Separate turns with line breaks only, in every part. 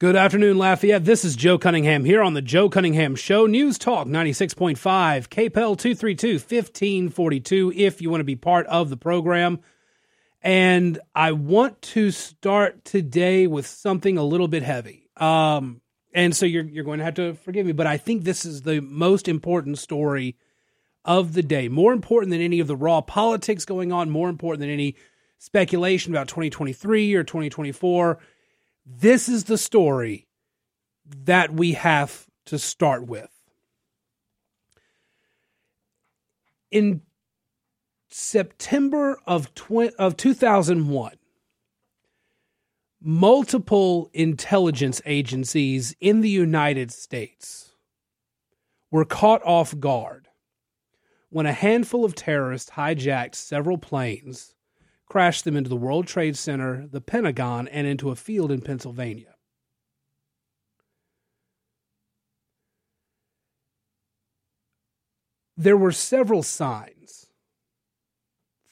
Good afternoon, Lafayette. This is Joe Cunningham here on the Joe Cunningham Show. News Talk 96.5, KPEL 232 1542, if you want to be part of the program. And I want to start today with something a little bit heavy. Um, and so you're, you're going to have to forgive me, but I think this is the most important story of the day. More important than any of the raw politics going on, more important than any speculation about 2023 or 2024 this is the story that we have to start with. In September of, of 2001, multiple intelligence agencies in the United States were caught off guard when a handful of terrorists hijacked several planes crashed them into the World Trade Center, the Pentagon, and into a field in Pennsylvania. There were several signs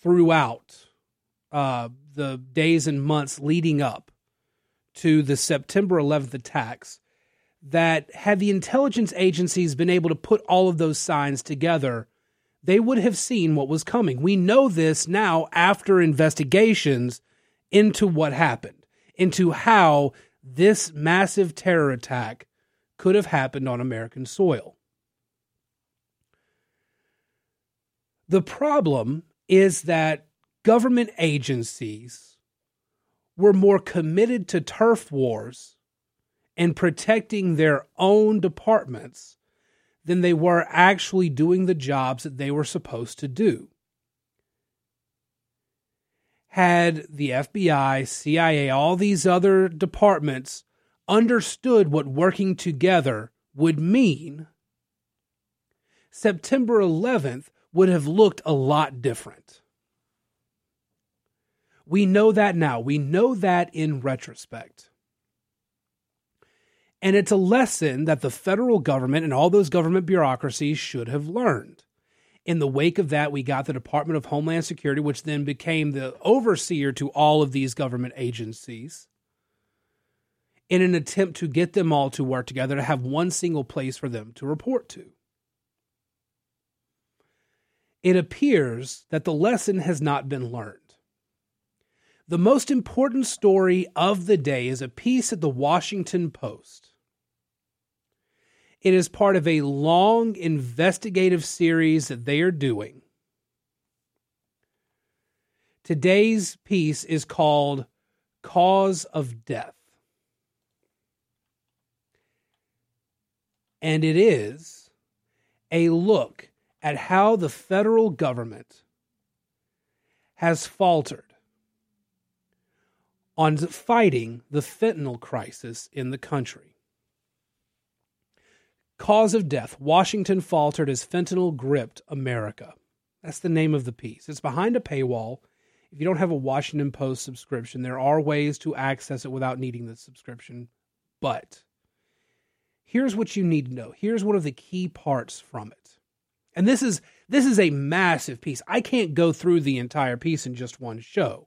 throughout uh, the days and months leading up to the September 11th attacks that had the intelligence agencies been able to put all of those signs together, they would have seen what was coming. We know this now after investigations into what happened, into how this massive terror attack could have happened on American soil. The problem is that government agencies were more committed to turf wars and protecting their own departments than they were actually doing the jobs that they were supposed to do. Had the FBI, CIA, all these other departments understood what working together would mean, September 11th would have looked a lot different. We know that now. We know that in retrospect. And it's a lesson that the federal government and all those government bureaucracies should have learned. In the wake of that, we got the Department of Homeland Security, which then became the overseer to all of these government agencies, in an attempt to get them all to work together to have one single place for them to report to. It appears that the lesson has not been learned. The most important story of the day is a piece at the Washington Post. It is part of a long investigative series that they are doing. Today's piece is called Cause of Death. And it is a look at how the federal government has faltered on fighting the fentanyl crisis in the country. Cause of death Washington faltered as fentanyl gripped America. That's the name of the piece. It's behind a paywall. If you don't have a Washington Post subscription, there are ways to access it without needing the subscription. But here's what you need to know. Here's one of the key parts from it. And this is this is a massive piece. I can't go through the entire piece in just one show.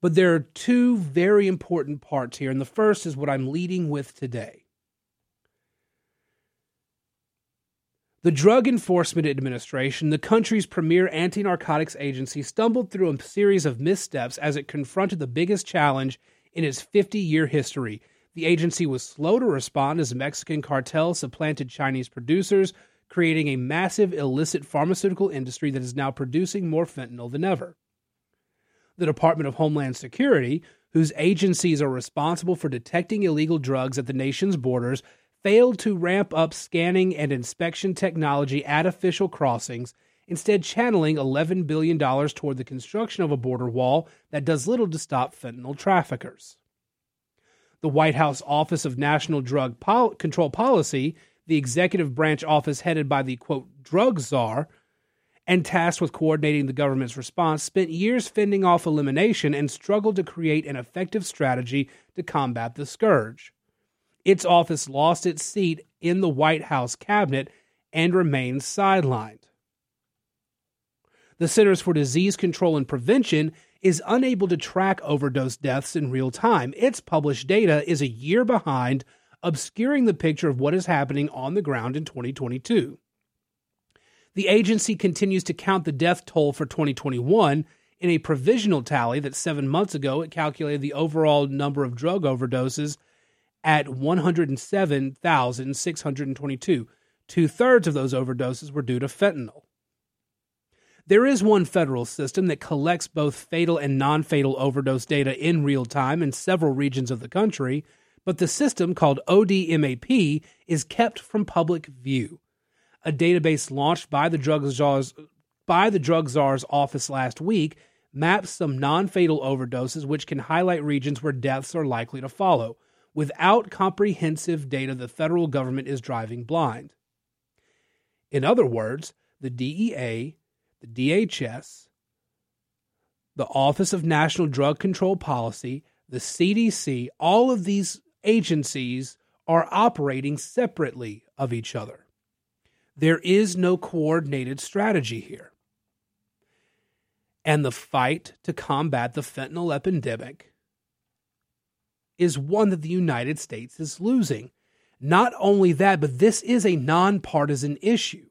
But there are two very important parts here, and the first is what I'm leading with today. The Drug Enforcement Administration, the country's premier anti narcotics agency, stumbled through a series of missteps as it confronted the biggest challenge in its 50 year history. The agency was slow to respond as Mexican cartels supplanted Chinese producers, creating a massive illicit pharmaceutical industry that is now producing more fentanyl than ever the Department of Homeland Security, whose agencies are responsible for detecting illegal drugs at the nation's borders, failed to ramp up scanning and inspection technology at official crossings, instead, channeling $11 billion toward the construction of a border wall that does little to stop fentanyl traffickers. The White House Office of National Drug Pol- Control Policy, the executive branch office headed by the quote, drug czar, and tasked with coordinating the government's response, spent years fending off elimination and struggled to create an effective strategy to combat the scourge. Its office lost its seat in the White House cabinet and remains sidelined. The Centers for Disease Control and Prevention is unable to track overdose deaths in real time. Its published data is a year behind, obscuring the picture of what is happening on the ground in 2022. The agency continues to count the death toll for 2021 in a provisional tally that seven months ago it calculated the overall number of drug overdoses at 107,622. Two thirds of those overdoses were due to fentanyl. There is one federal system that collects both fatal and non fatal overdose data in real time in several regions of the country, but the system, called ODMAP, is kept from public view. A database launched by the drug czar's, by the drug czar's office last week maps some non fatal overdoses, which can highlight regions where deaths are likely to follow. Without comprehensive data, the federal government is driving blind. In other words, the DEA the DHS, the Office of National Drug Control Policy, the CDC, all of these agencies are operating separately of each other. There is no coordinated strategy here. And the fight to combat the fentanyl epidemic is one that the United States is losing. Not only that, but this is a nonpartisan issue.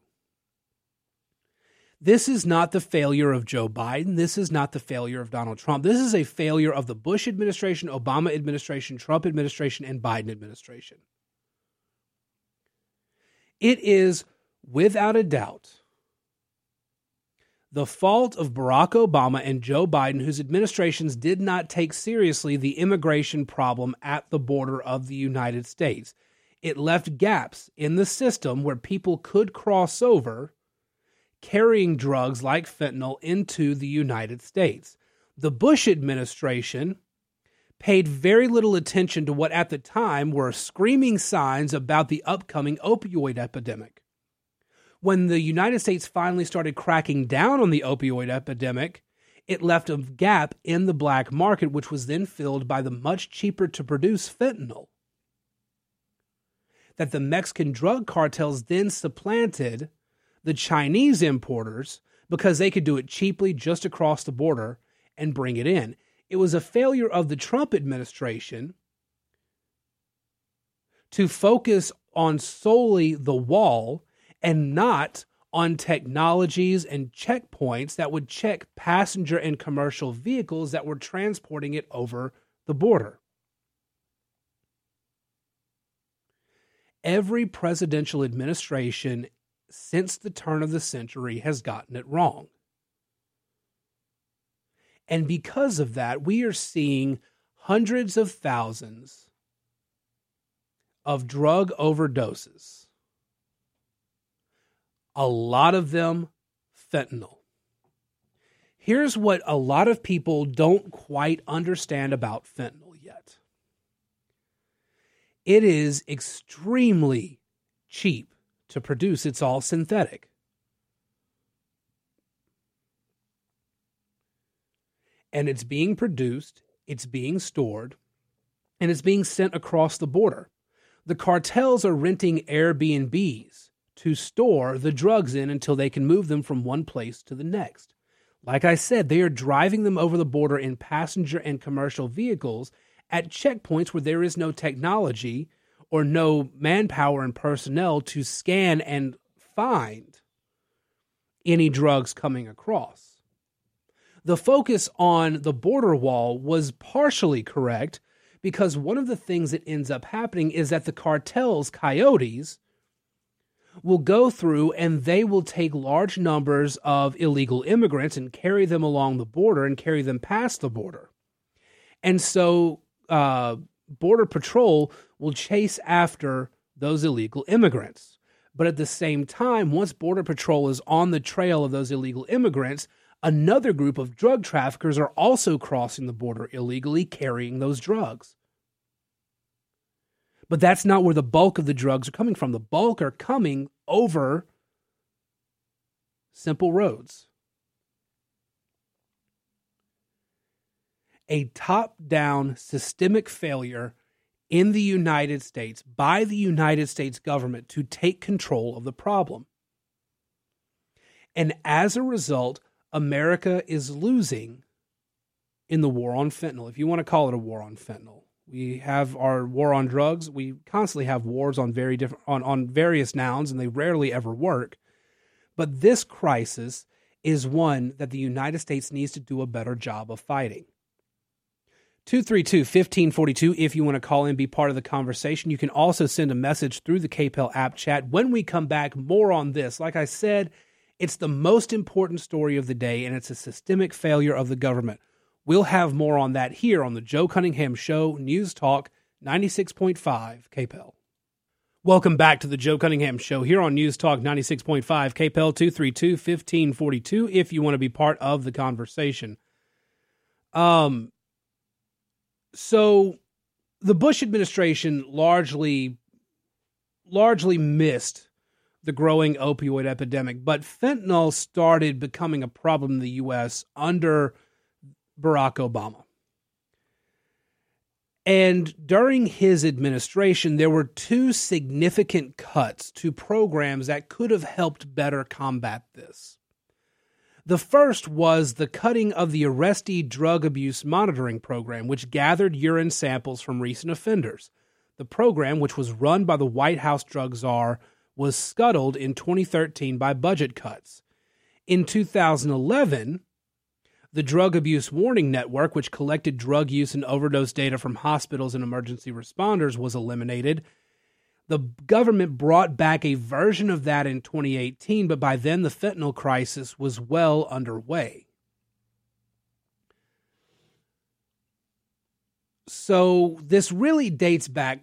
This is not the failure of Joe Biden. This is not the failure of Donald Trump. This is a failure of the Bush administration, Obama administration, Trump administration, and Biden administration. It is without a doubt the fault of Barack Obama and Joe Biden, whose administrations did not take seriously the immigration problem at the border of the United States. It left gaps in the system where people could cross over carrying drugs like fentanyl into the United States. The Bush administration paid very little attention to what at the time were screaming signs about the upcoming opioid epidemic. When the United States finally started cracking down on the opioid epidemic, it left a gap in the black market, which was then filled by the much cheaper to produce fentanyl. That the Mexican drug cartels then supplanted the Chinese importers because they could do it cheaply just across the border and bring it in. It was a failure of the Trump administration to focus on solely the wall and not on technologies and checkpoints that would check passenger and commercial vehicles that were transporting it over the border. Every presidential administration since the turn of the century has gotten it wrong. And because of that, we are seeing hundreds of thousands of drug overdoses. A lot of them fentanyl. Here's what a lot of people don't quite understand about fentanyl yet it is extremely cheap to produce. It's all synthetic. And it's being produced, it's being stored, and it's being sent across the border. The cartels are renting Airbnbs to store the drugs in until they can move them from one place to the next. Like I said, they are driving them over the border in passenger and commercial vehicles at checkpoints where there is no technology or no manpower and personnel to scan and find any drugs coming across. The focus on the border wall was partially correct because one of the things that ends up happening is that the cartels, coyotes, will go through and they will take large numbers of illegal immigrants and carry them along the border and carry them past the border. And so, uh, Border Patrol will chase after those illegal immigrants. But at the same time, once Border Patrol is on the trail of those illegal immigrants, another group of drug traffickers are also crossing the border illegally carrying those drugs. But that's not where the bulk of the drugs are coming from. The bulk are coming over simple roads. A top down systemic failure in the United States by the United States government to take control of the problem. And as a result, America is losing in the war on fentanyl, if you want to call it a war on fentanyl. We have our war on drugs. We constantly have wars on very different on, on various nouns, and they rarely ever work. But this crisis is one that the United States needs to do a better job of fighting. 232 1542 if you want to call in be part of the conversation you can also send a message through the kpel app chat when we come back more on this like i said it's the most important story of the day and it's a systemic failure of the government we'll have more on that here on the joe cunningham show news talk 96.5 kpel welcome back to the joe cunningham show here on news talk 96.5 kpel 232 1542 if you want to be part of the conversation. Um so the Bush administration largely largely missed the growing opioid epidemic, but fentanyl started becoming a problem in the US under Barack Obama. And during his administration, there were two significant cuts to programs that could have helped better combat this. The first was the cutting of the Arrestee Drug Abuse Monitoring Program, which gathered urine samples from recent offenders. The program, which was run by the White House drug czar, was scuttled in 2013 by budget cuts. In 2011, the Drug Abuse Warning Network, which collected drug use and overdose data from hospitals and emergency responders, was eliminated the government brought back a version of that in 2018, but by then the fentanyl crisis was well underway. So this really dates back,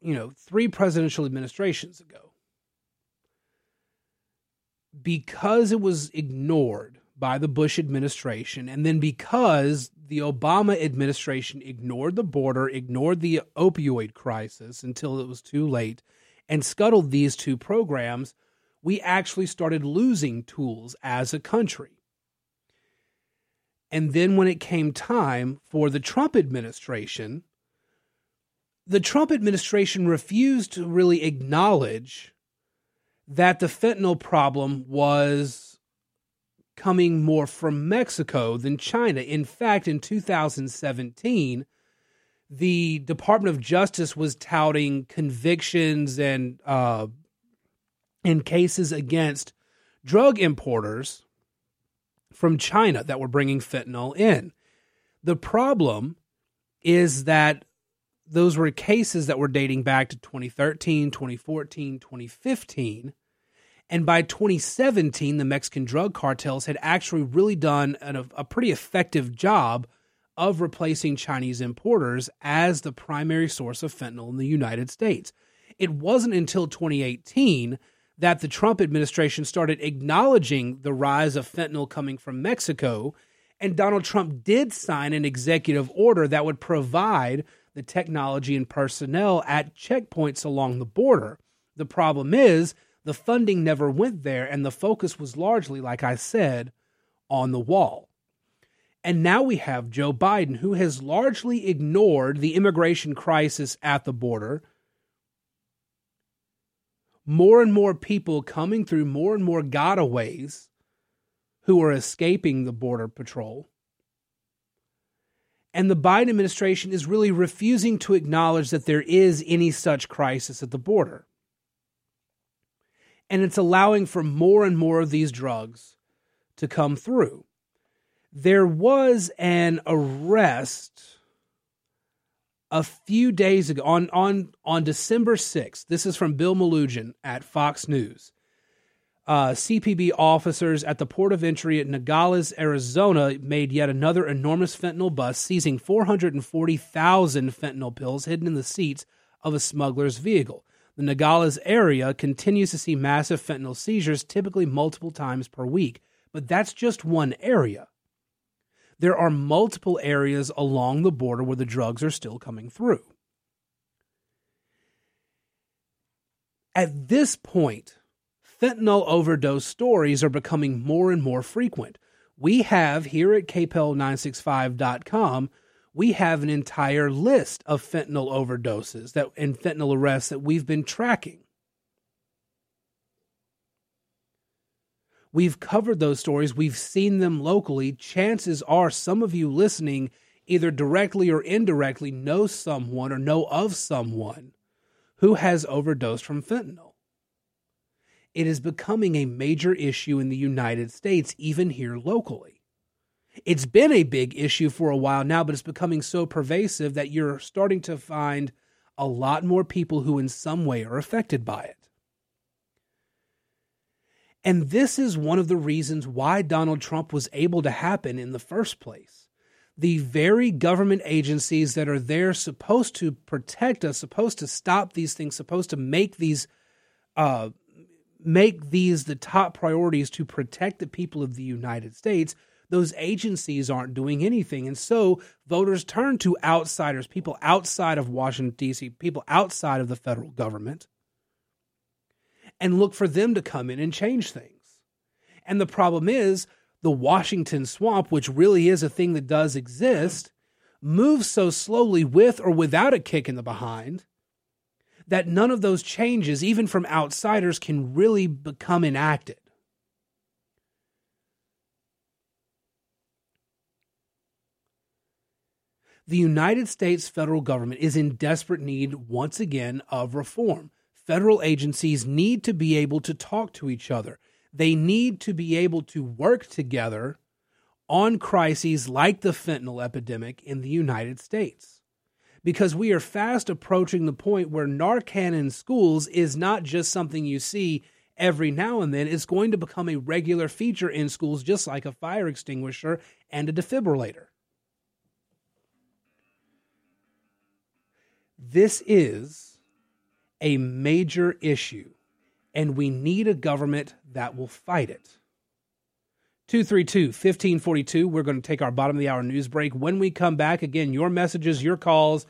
you know, three presidential administrations ago. Because it was ignored by the Bush administration, and then because the Obama administration ignored the border, ignored the opioid crisis until it was too late, and scuttled these two programs, we actually started losing tools as a country. And then when it came time for the Trump administration, the Trump administration refused to really acknowledge that the fentanyl problem was coming more from Mexico than China. In fact, in 2017, the Department of Justice was touting convictions and uh, in cases against drug importers from China that were bringing fentanyl in. The problem is that those were cases that were dating back to 2013, 2014, 2015 and by 2017, the Mexican drug cartels had actually really done a, a pretty effective job of replacing Chinese importers as the primary source of fentanyl in the United States. It wasn't until 2018 that the Trump administration started acknowledging the rise of fentanyl coming from Mexico, and Donald Trump did sign an executive order that would provide the technology and personnel at checkpoints along the border. The problem is the funding never went there, and the focus was largely, like I said, on the wall. And now we have Joe Biden, who has largely ignored the immigration crisis at the border. More and more people coming through more and more gotaways who are escaping the Border Patrol. And the Biden administration is really refusing to acknowledge that there is any such crisis at the border and it's allowing for more and more of these drugs to come through. There was an arrest a few days ago on on on December 6th. This is from Bill Melugin at Fox News. Uh, CBP officers at the port of entry at Nogales, Arizona, made yet another enormous fentanyl bust, seizing 440,000 fentanyl pills hidden in the seats of a smuggler's vehicle. The Nogales area continues to see massive fentanyl seizures, typically multiple times per week, but that's just one area. There are multiple areas along the border where the drugs are still coming through. At this point, fentanyl overdose stories are becoming more and more frequent. We have here at kpel965.com we have an entire list of fentanyl overdoses that and fentanyl arrests that we've been tracking. We've covered those stories, we've seen them locally. Chances are some of you listening, either directly or indirectly, know someone or know of someone who has overdosed from fentanyl. It is becoming a major issue in the United States, even here locally. It's been a big issue for a while now, but it's becoming so pervasive that you're starting to find a lot more people who, in some way, are affected by it. And this is one of the reasons why Donald Trump was able to happen in the first place. The very government agencies that are there supposed to protect us, supposed to stop these things, supposed to make these uh, make these the top priorities to protect the people of the United States, those agencies aren't doing anything. And so voters turn to outsiders, people outside of Washington, D.C., people outside of the federal government, and look for them to come in and change things. And the problem is the Washington swamp, which really is a thing that does exist, moves so slowly with or without a kick in the behind that none of those changes, even from outsiders, can really become enacted. The United States federal government is in desperate need, once again, of reform. Federal agencies need to be able to talk to each other. They need to be able to work together on crises like the fentanyl epidemic in the United States because we are fast approaching the point where Narcan in schools is not just something you see every now and then. It's going to become a regular feature in schools, just like a fire extinguisher and a defibrillator. This is a major issue, and we need a government that will fight it. 232 1542. We're going to take our bottom of the hour news break. When we come back, again, your messages, your calls,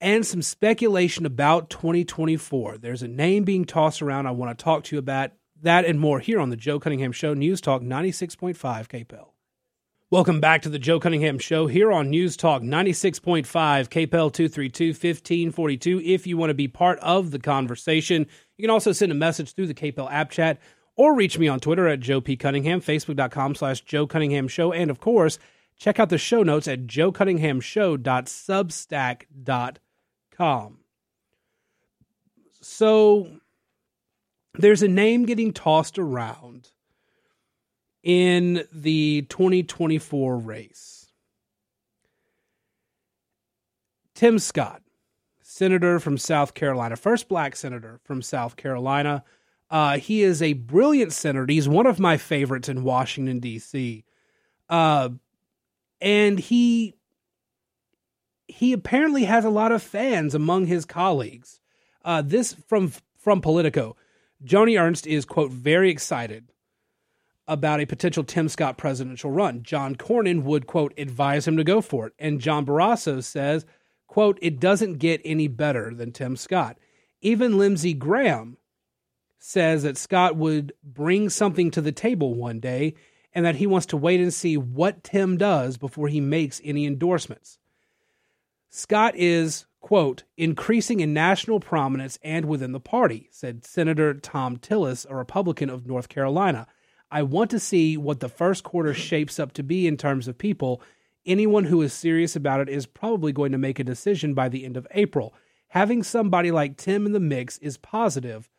and some speculation about 2024. There's a name being tossed around. I want to talk to you about that and more here on the Joe Cunningham Show, News Talk 96.5 KPEL. Welcome back to the Joe Cunningham Show here on News Talk 96.5 KPEL 232 1542. If you want to be part of the conversation, you can also send a message through the KPEL app chat or reach me on Twitter at Joe P. Cunningham, Facebook.com slash Joe Cunningham Show, and of course, check out the show notes at joecunninghamshow.substack.com. So there's a name getting tossed around in the 2024 race. Tim Scott, senator from South Carolina, first black senator from South Carolina. Uh, he is a brilliant senator. He's one of my favorites in Washington, D.C. Uh, and he he apparently has a lot of fans among his colleagues. Uh, this from from Politico. Joni Ernst is quote very excited about a potential Tim Scott presidential run. John Cornyn would quote advise him to go for it, and John Barrasso says quote it doesn't get any better than Tim Scott. Even Lindsey Graham says that Scott would bring something to the table one day and that he wants to wait and see what Tim does before he makes any endorsements. Scott is, quote, increasing in national prominence and within the party, said Senator Thom Tillis, a Republican of North Carolina. I want to see what the first quarter shapes up to be in terms of people. Anyone who is serious about it is probably going to make a decision by the end of April. Having somebody like Tim in the mix is positive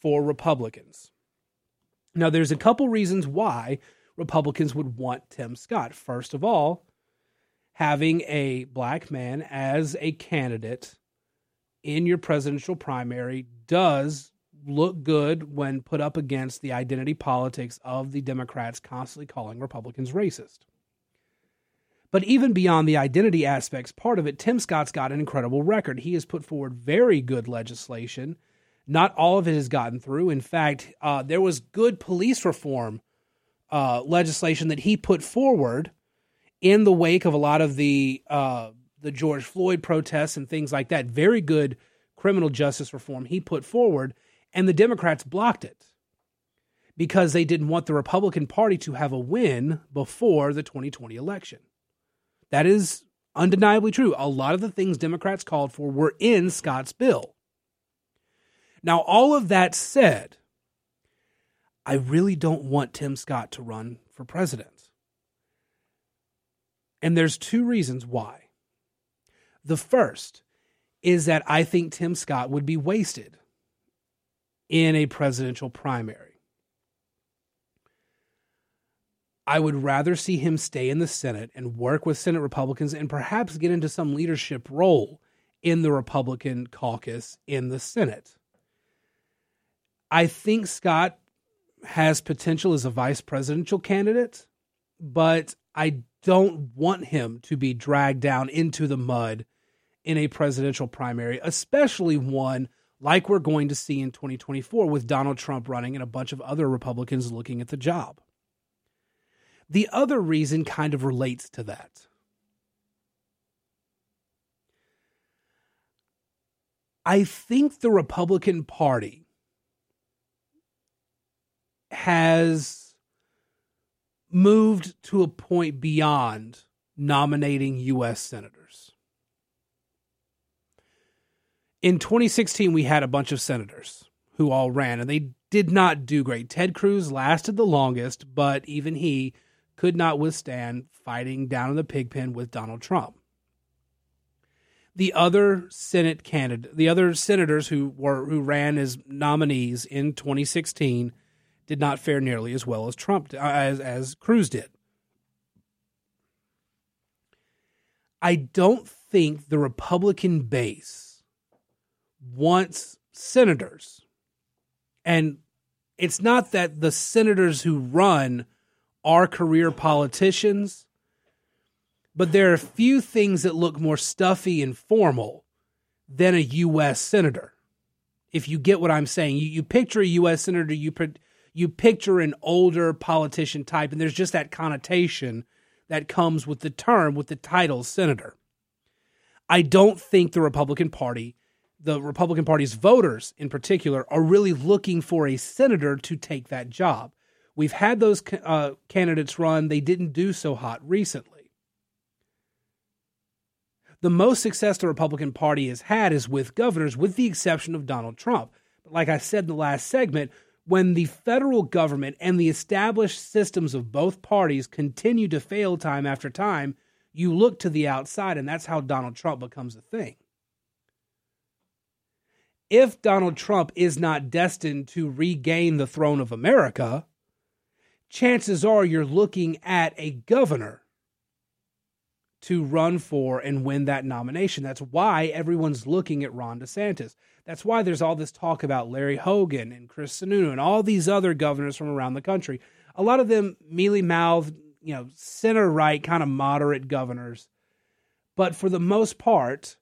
for Republicans. Now, there's a couple reasons why Republicans would want Tim Scott. First of all, having a black man as a candidate in your presidential primary does look good when put up against the identity politics of the Democrats constantly calling Republicans racist. But even beyond the identity aspects part of it, Tim Scott's got an incredible record. He has put forward very good legislation. Not all of it has gotten through. In fact, uh, there was good police reform uh, legislation that he put forward in the wake of a lot of the uh, the George Floyd protests and things like that. Very good criminal justice reform he put forward, and the Democrats blocked it because they didn't want the Republican Party to have a win before the 2020 election. That is undeniably true. A lot of the things Democrats called for were in Scott's bill. Now, all of that said, I really don't want Tim Scott to run for president. And there's two reasons why. The first is that I think Tim Scott would be wasted in a presidential primary. I would rather see him stay in the Senate and work with Senate Republicans and perhaps get into some leadership role in the Republican caucus in the Senate. I think Scott has potential as a vice presidential candidate, but I don't want him to be dragged down into the mud in a presidential primary, especially one like we're going to see in 2024 with Donald Trump running and a bunch of other Republicans looking at the job. The other reason kind of relates to that. I think the Republican Party has moved to a point beyond nominating U.S. senators. In 2016, we had a bunch of senators who all ran, and they did not do great. Ted Cruz lasted the longest, but even he could not withstand fighting down in the pig pen with Donald Trump. The other Senate candidate, the other senators who were who ran as nominees in 2016 did not fare nearly as well as Trump as as Cruz did. I don't think the Republican base wants senators. And it's not that the senators who run are career politicians, but there are few things that look more stuffy and formal than a U.S. senator. If you get what I'm saying, you, you picture a U.S. senator, you you picture an older politician type, and there's just that connotation that comes with the term, with the title senator. I don't think the Republican Party, the Republican Party's voters in particular, are really looking for a senator to take that job. We've had those uh, candidates run, they didn't do so hot recently. The most success the Republican Party has had is with governors, with the exception of Donald Trump. But like I said in the last segment, when the federal government and the established systems of both parties continue to fail time after time, you look to the outside, and that's how Donald Trump becomes a thing. If Donald Trump is not destined to regain the throne of America, chances are you're looking at a governor to run for and win that nomination. That's why everyone's looking at Ron DeSantis. That's why there's all this talk about Larry Hogan and Chris Sununu and all these other governors from around the country. A lot of them mealy mouthed, you know, center right, kind of moderate governors. But for the most part,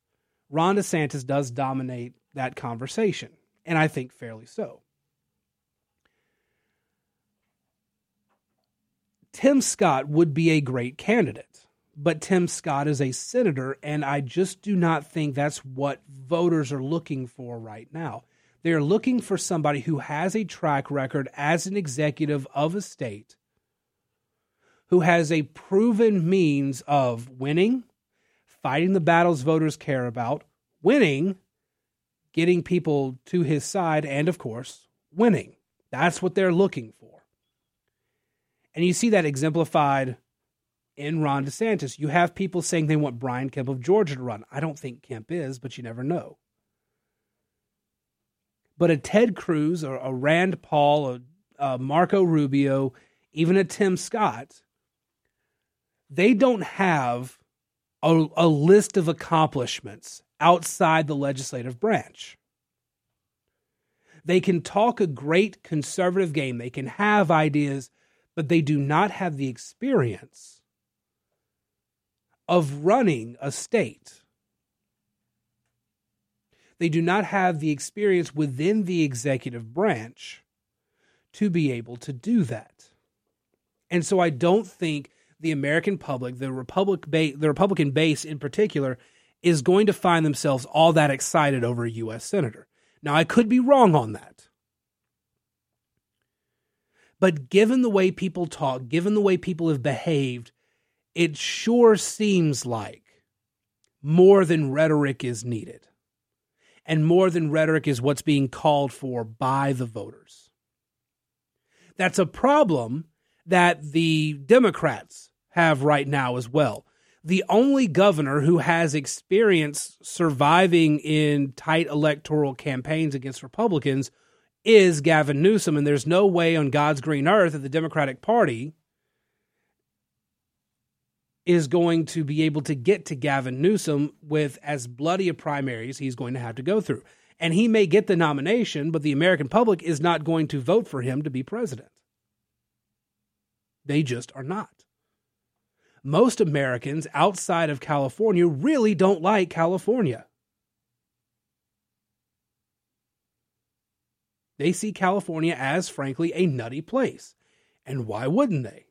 Ron DeSantis does dominate that conversation, and I think fairly so. Tim Scott would be a great candidate but Tim Scott is a senator, and I just do not think that's what voters are looking for right now. They are looking for somebody who has a track record as an executive of a state, who has a proven means of winning, fighting the battles voters care about, winning, getting people to his side, and of course, winning. That's what they're looking for. And you see that exemplified in Ron DeSantis. You have people saying they want Brian Kemp of Georgia to run. I don't think Kemp is, but you never know. But a Ted Cruz or a Rand Paul, a, a Marco Rubio, even a Tim Scott, they don't have a, a list of accomplishments outside the legislative branch. They can talk a great conservative game, they can have ideas, but they do not have the experience of running a state. They do not have the experience within the executive branch to be able to do that. And so I don't think the American public, the Republic ba- the Republican base in particular, is going to find themselves all that excited over a U.S. senator. Now, I could be wrong on that. But given the way people talk, given the way people have behaved it sure seems like more than rhetoric is needed. And more than rhetoric is what's being called for by the voters. That's a problem that the Democrats have right now as well. The only governor who has experience surviving in tight electoral campaigns against Republicans is Gavin Newsom. And there's no way on God's green earth that the Democratic Party is going to be able to get to Gavin Newsom with as bloody a primaries he's going to have to go through. And he may get the nomination, but the American public is not going to vote for him to be president. They just are not. Most Americans outside of California really don't like California. They see California as, frankly, a nutty place. And why wouldn't they?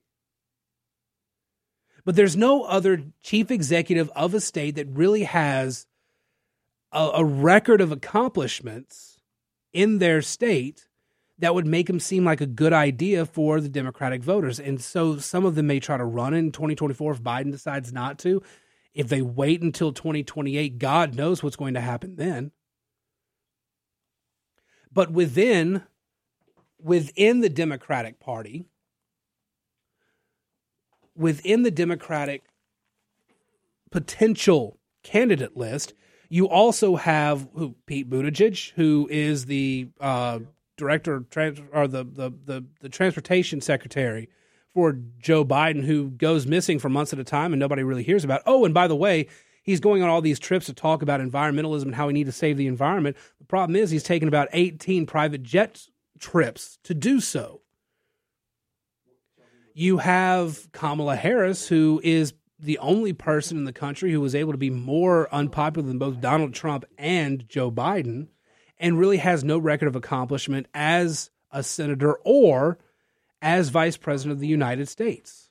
But there's no other chief executive of a state that really has a, a record of accomplishments in their state that would make them seem like a good idea for the Democratic voters. And so some of them may try to run in 2024 if Biden decides not to. If they wait until 2028, God knows what's going to happen then. But within within the Democratic Party, within the Democratic potential candidate list, you also have who, Pete Buttigieg, who is the uh, director or the, the, the the transportation secretary for Joe Biden, who goes missing for months at a time and nobody really hears about. Oh, and by the way, he's going on all these trips to talk about environmentalism and how we need to save the environment. The problem is he's taken about 18 private jet trips to do so. You have Kamala Harris, who is the only person in the country who was able to be more unpopular than both Donald Trump and Joe Biden, and really has no record of accomplishment as a senator or as vice president of the United States.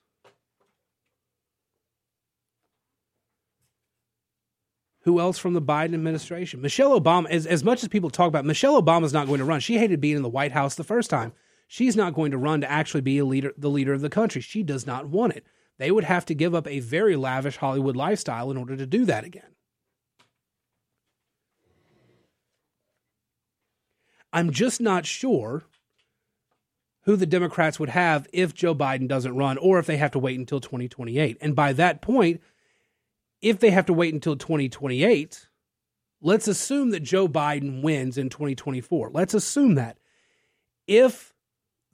Who else from the Biden administration? Michelle Obama, as, as much as people talk about, Michelle Obama's not going to run. She hated being in the White House the first time. She's not going to run to actually be a leader, the leader of the country. She does not want it. They would have to give up a very lavish Hollywood lifestyle in order to do that again. I'm just not sure who the Democrats would have if Joe Biden doesn't run or if they have to wait until 2028. And by that point, if they have to wait until 2028, let's assume that Joe Biden wins in 2024. Let's assume that. If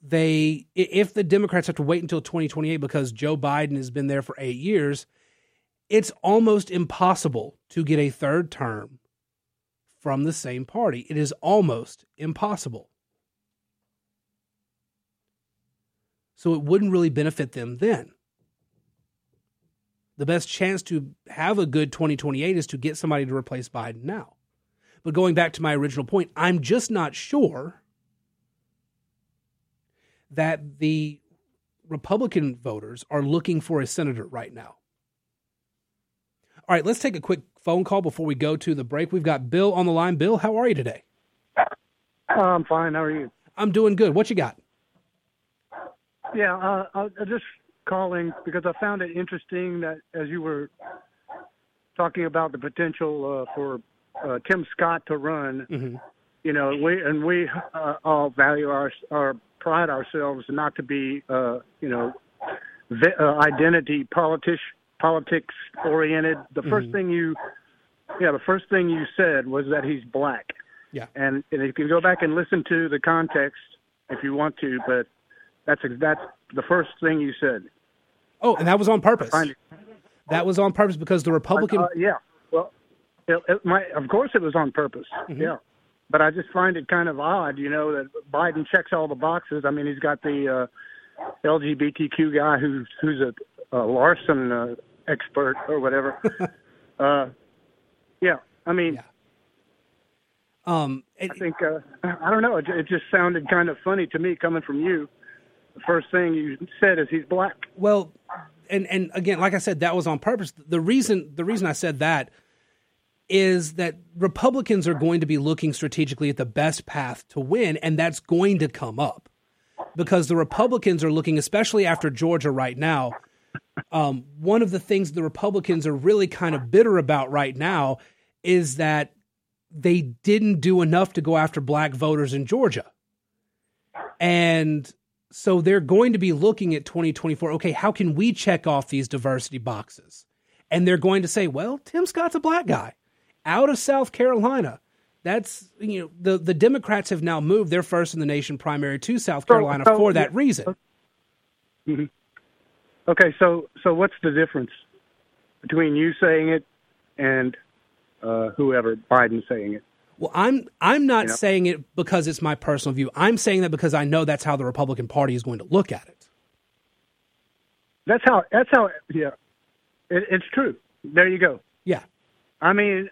they if the Democrats have to wait until 2028 because Joe Biden has been there for 8 years, it's almost impossible to get a third term from the same party. It is almost impossible. So it wouldn't really benefit them then. The best chance to have a good 2028 is to get somebody to replace Biden now. But going back to my original point, I'm just not sure that the Republican voters are looking for a senator right now. All right, let's take a quick phone call before we go to the break. We've got Bill on the line. Bill, how are you today?
I'm fine. How are you?
I'm doing good. What you got?
Yeah, uh, I'm just calling because I found it interesting that as you were talking about the potential uh, for uh, Tim Scott to run, mm-hmm. you know, we and we uh, all value our our pride ourselves not to be, uh, you know, vi- uh, identity politics politics oriented. The mm-hmm. first thing you, yeah, the first thing you said was that he's black.
Yeah.
And, and you can go back and listen to the context if you want to, but that's that's the first thing you said.
Oh, and that was on purpose. That was on purpose because the Republican.
Uh, yeah. Well, it, it, my, of course it was on purpose. Mm-hmm. Yeah but I just find it kind of odd, you know, that Biden checks all the boxes. I mean, he's got the uh, LGBTQ guy who's who's a, a Larson uh, expert or whatever. uh, yeah, I mean, yeah.
Um, it,
I think uh, I don't know. It, it just sounded kind of funny to me coming from you. The first thing you said is he's black.
Well, and and again, like I said, that was on purpose. The reason the reason I said that is that Republicans are going to be looking strategically at the best path to win, and that's going to come up because the Republicans are looking, especially after Georgia right now. Um, one of the things the Republicans are really kind of bitter about right now is that they didn't do enough to go after black voters in Georgia. And so they're going to be looking at 2024. Okay, how can we check off these diversity boxes? And they're going to say, well, Tim Scott's a black guy out of South Carolina. That's you know the the Democrats have now moved their first in the nation primary to South Carolina so, so, for that reason.
Mm-hmm. Okay, so so what's the difference between you saying it and uh, whoever Biden saying it?
Well, I'm I'm not you know? saying it because it's my personal view. I'm saying that because I know that's how the Republican Party is going to look at it.
That's how. That's how. Yeah, it, it's true. There you go.
Yeah.
I mean,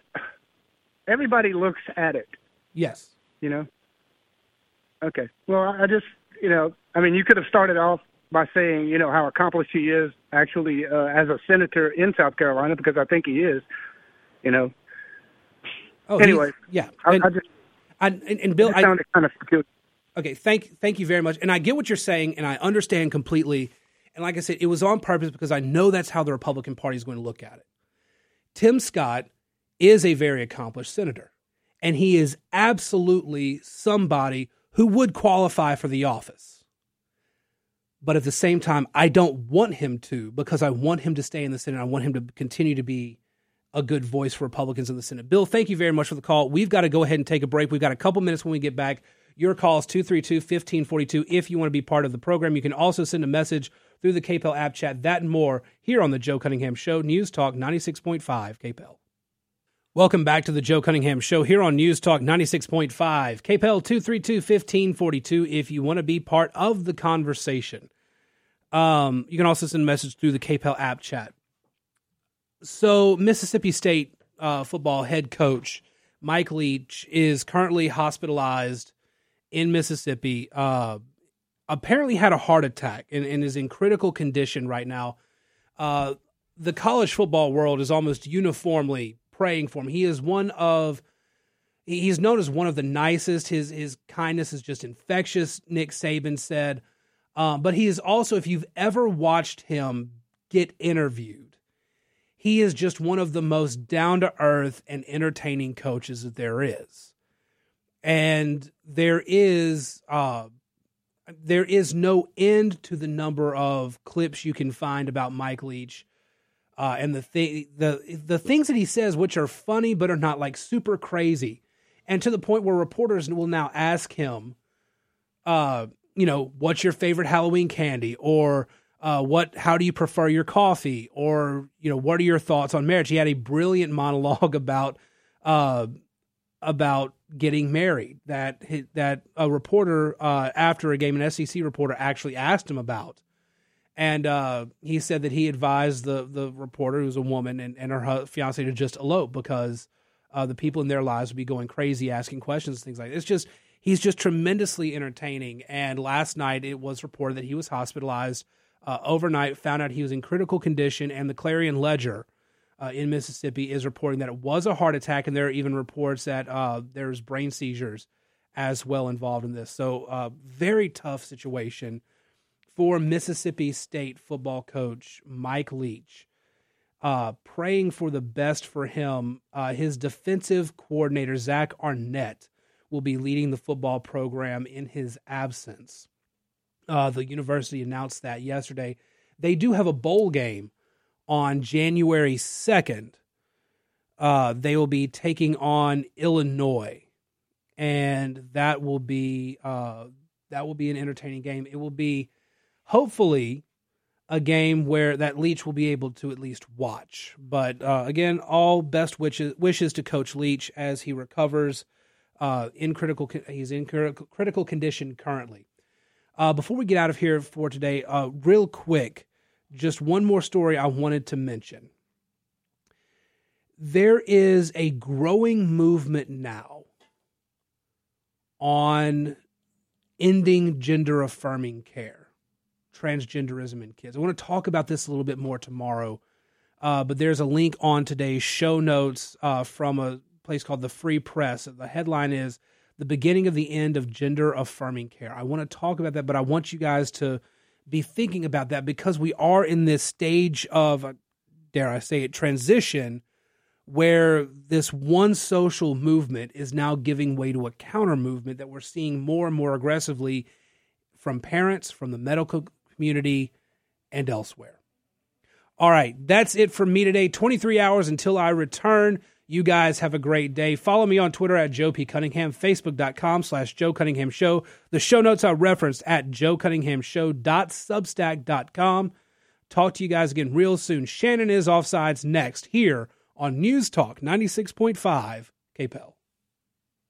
everybody looks at it.
Yes.
You know. Okay. Well, I just you know, I mean, you could have started off by saying you know how accomplished he is actually uh, as a senator in South Carolina because I think he is. You know,
Oh,
anyway,
yeah.
And, I, I just,
I, and, and Bill,
I found it kind of peculiar.
Okay, thank thank you very much, and I get what you're saying, and I understand completely. And like I said, it was on purpose because I know that's how the Republican Party is going to look at it. Tim Scott is a very accomplished senator, and he is absolutely somebody who would qualify for the office. But at the same time, I don't want him to because I want him to stay in the Senate. I want him to continue to be a good voice for Republicans in the Senate. Bill, thank you very much for the call. We've got to go ahead and take a break. We've got a couple minutes when we get back. Your call is 232 1542. If you want to be part of the program, you can also send a message through the KPEL app chat. That and more here on The Joe Cunningham Show, News Talk 96.5 KPEL. Welcome back to The Joe Cunningham Show here on News Talk 96.5 KPEL 232 1542. If you want to be part of the conversation, um, you can also send a message through the KPEL app chat so Mississippi State uh, football head coach Mike Leach is currently hospitalized in Mississippi. Uh, apparently had a heart attack and, and, is in critical condition right now. Uh, the college football world is almost uniformly praying for him. He is one of he's known as one of the nicest. His his kindness is just infectious. Nick Saban said, um, but he is also if you've ever watched him get interviewed he is just one of the most down to earth and entertaining coaches that there is. And there is uh, there is no end to the number of clips you can find about Mike Leach. Uh, and the th- the the things that he says, which are funny but are not like super crazy, and to the point where reporters will now ask him, uh, you know, what's your favorite Halloween candy, or uh, what how do you prefer your coffee? Or you know what are your thoughts on marriage? He had a brilliant monologue about uh, about getting married that that a reporter uh, after a game an SEC reporter actually asked him about and uh, he said that he advised the the reporter who's a woman and, and her fiance to just elope because uh, the people in their lives would be going crazy asking questions and things like this. it's just he's just tremendously entertaining and last night it was reported that he was hospitalized uh, overnight, found out he was in critical condition, and the Clarion Ledger uh, in Mississippi is reporting that it was a heart attack, and there are even reports that uh, there's brain seizures as well involved in this. So, uh, very tough situation for Mississippi State football coach Mike Leach. Uh, praying for the best for him. Uh, his defensive coordinator, Zach Arnett, will be leading the football program in his absence. Uh, the university announced that yesterday. They do have a bowl game on January 2nd. Uh, they will be taking on Illinois, and that will be uh, that will be an entertaining game. It will be hopefully a game where that Leach will be able to at least watch. But uh, again, all best wishes, wishes to Coach Leach as he recovers. Uh, in critical, he's in critical condition currently. Uh, before we get out of here for today, uh, real quick, just one more story I wanted to mention. There is a growing movement now on ending gender affirming care, transgenderism in kids. I want to talk about this a little bit more tomorrow, uh, but there's a link on today's show notes uh, from a place called the Free Press. The headline is the beginning of the end of gender affirming care. I want to talk about that, but I want you guys to be thinking about that because we are in this stage of, uh, dare I say it, transition where this one social movement is now giving way to a counter movement that we're seeing more and more aggressively from parents, from the medical community, and elsewhere. All right, that's it for me today. 23 hours until I return. You guys have a great day. Follow me on Twitter at Joe P. Cunningham, Facebook.com slash Joe Cunningham Show. The show notes are referenced at joecunninghamshow.substack.com. Talk to you guys again real soon. Shannon is offsides next here on News Talk 96.5 KPEL.